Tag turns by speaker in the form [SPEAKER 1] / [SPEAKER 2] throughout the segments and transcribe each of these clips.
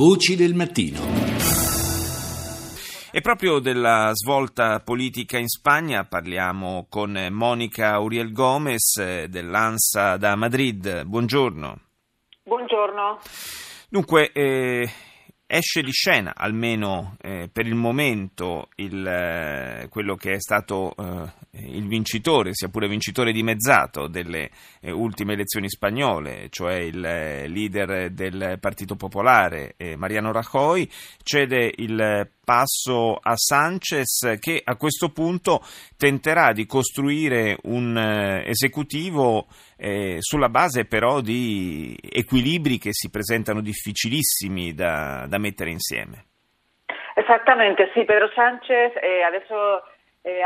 [SPEAKER 1] Voci del mattino.
[SPEAKER 2] E proprio della svolta politica in Spagna parliamo con Monica Uriel Gomez eh, dell'ANSA da Madrid. Buongiorno.
[SPEAKER 3] Buongiorno.
[SPEAKER 2] Dunque, eh, esce di scena, almeno eh, per il momento, il, eh, quello che è stato eh, il vincitore, sia pure vincitore dimezzato delle eh, ultime elezioni spagnole, cioè il eh, leader del Partito Popolare, eh, Mariano Rajoy, cede il passo a Sanchez che a questo punto tenterà di costruire un esecutivo eh, sulla base però di equilibri che si presentano difficilissimi da, da mettere insieme.
[SPEAKER 3] Esattamente, sì, Pedro Sanchez eh, adesso eh,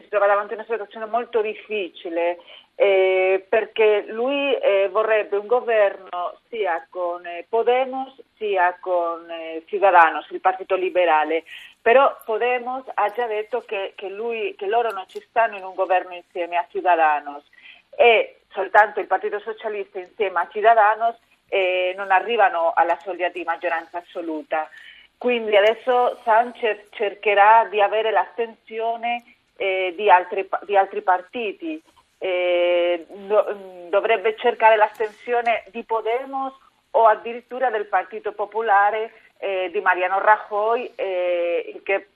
[SPEAKER 3] si trova davanti a una situazione molto difficile eh, perché lui eh, vorrebbe un governo sia con eh, Podemos sia con eh, Ciudadanos, il partito liberale, però Podemos ha già detto che, che, lui, che loro non ci stanno in un governo insieme a Ciudadanos e soltanto il Partito Socialista insieme a Ciudadanos eh, non arrivano alla soglia di maggioranza assoluta. Quindi adesso Sanchez cercherà di avere l'attenzione eh, di, altri, di, altri, partiti, eh, do, dovrebbe cercare l'astensione di Podemos o addirittura del Partito Popolare eh, di Mariano Rajoy, eh, che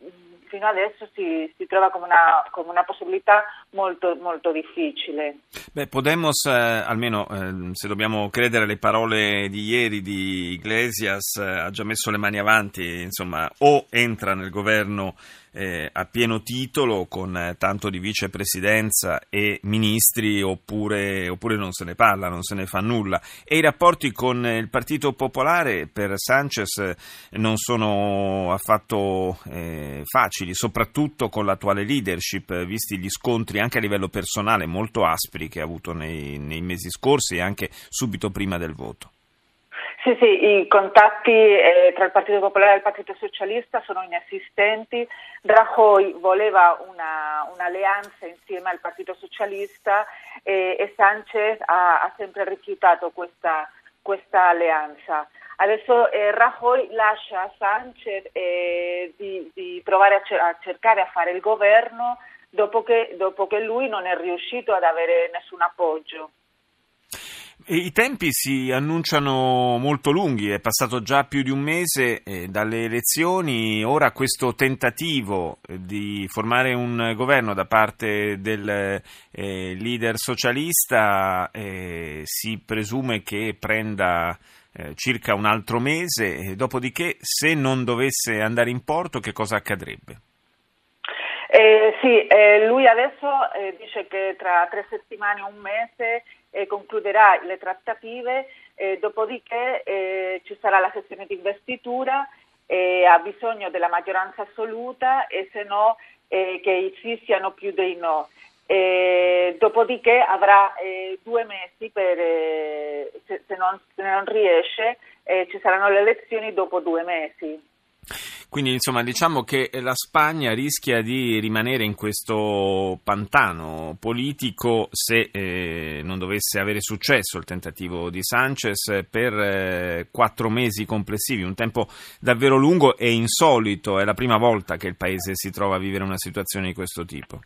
[SPEAKER 3] fino adesso si, si trova come una, come una, possibilità molto, molto difficile.
[SPEAKER 2] Beh, Podemos, eh, almeno eh, se dobbiamo credere alle parole di ieri di Iglesias, eh, ha già messo le mani avanti, insomma, o entra nel governo eh, a pieno titolo con eh, tanto di vicepresidenza e ministri oppure, oppure, non se ne parla, non se ne fa nulla. E i rapporti con il Partito Popolare per Sanchez eh, non sono affatto eh, facili, soprattutto con l'attuale leadership, visti gli scontri anche a livello personale molto aspri che ha avuto nei, nei mesi scorsi e anche subito prima del voto.
[SPEAKER 3] Sì, sì, i contatti eh, tra il Partito Popolare e il Partito Socialista sono inesistenti. Rajoy voleva una, un'alleanza insieme al Partito Socialista eh, e Sanchez ha, ha, sempre rifiutato questa, questa alleanza. Adesso eh, Rajoy lascia a Sanchez eh, di, di, provare a, cer- a, cercare a fare il governo dopo che, dopo che lui non è riuscito ad avere nessun appoggio.
[SPEAKER 2] I tempi si annunciano molto lunghi, è passato già più di un mese eh, dalle elezioni, ora questo tentativo eh, di formare un governo da parte del eh, leader socialista eh, si presume che prenda eh, circa un altro mese, dopodiché se non dovesse andare in porto che cosa accadrebbe?
[SPEAKER 3] Eh, sì, eh, lui adesso eh, dice che tra tre settimane o un mese eh, concluderà le trattative, dopodiché eh, ci sarà la sessione di investitura, ha bisogno della maggioranza assoluta e se no eh, che i sì siano più dei no. dopodiché avrà due mesi per, se, se, non, se, non, riesce, ci saranno le elezioni dopo due mesi.
[SPEAKER 2] Quindi insomma diciamo che la Spagna rischia di rimanere in questo pantano politico se eh, non dovesse avere successo il tentativo di Sanchez per eh, quattro mesi complessivi, un tempo davvero lungo e insolito, è la prima volta che il Paese si trova a vivere una situazione di questo tipo.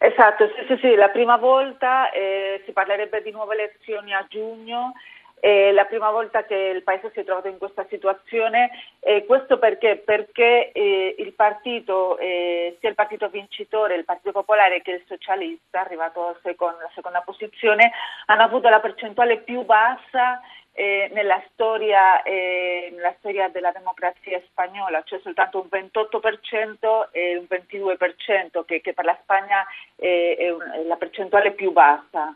[SPEAKER 3] Esatto, sì, sì, sì la prima volta eh, si parlerebbe di nuove elezioni a giugno è la prima volta che il Paese si è trovato in questa situazione, eh, questo perché? Perché eh, il partito, eh, sia il partito vincitore, il Partito Popolare che il Socialista, arrivato alla seconda, posizione, hanno avuto la percentuale più bassa eh, nella storia, eh, nella, storia, della democrazia spagnola, cioè soltanto un 28% e un 22%, che, che per la Spagna è, un, è la percentuale più bassa.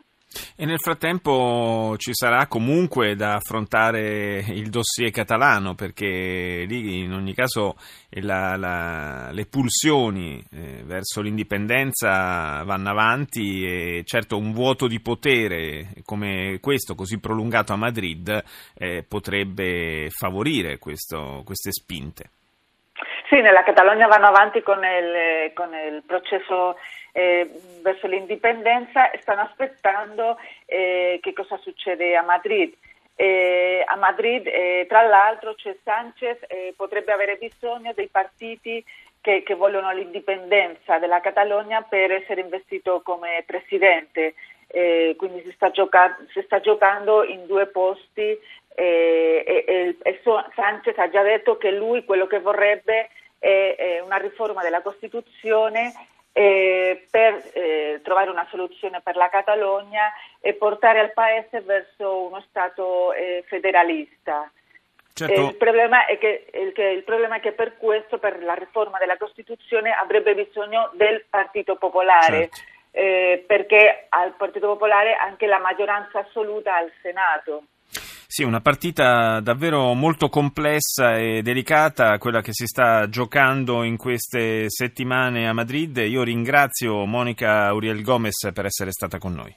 [SPEAKER 2] E nel frattempo ci sarà comunque da affrontare il dossier catalano perché lì in ogni caso la, la, le pulsioni eh, verso l'indipendenza vanno avanti e certo un vuoto di potere come questo così prolungato a Madrid eh, potrebbe favorire questo, queste spinte.
[SPEAKER 3] Sì, nella Catalogna vanno avanti con il, con il processo eh, verso l'indipendenza e stanno aspettando eh, che cosa succede a Madrid. eh, a Madrid, eh, tra l'altro, cioè Sanchez eh, potrebbe avere bisogno dei partiti che, che, vogliono l'indipendenza della Catalogna per essere investito come presidente. Eh, quindi si sta, gioca- si sta, giocando in due posti eh, e, e Sanchez ha già detto che lui quello che vorrebbe è, è una riforma della Costituzione eh, per eh, trovare una soluzione per la Catalogna e portare il Paese verso uno Stato eh, federalista. Certo. Il, problema che, il, il, problema è che, per questo, per la riforma della Costituzione, avrebbe bisogno del Partito Popolare, certo. Eh, perché al Partito Popolare anche la maggioranza assoluta al Senato.
[SPEAKER 2] Sì, una partita davvero molto complessa e delicata, quella che si sta giocando in queste settimane a Madrid. Io ringrazio Monica Uriel Gomez per essere stata con noi.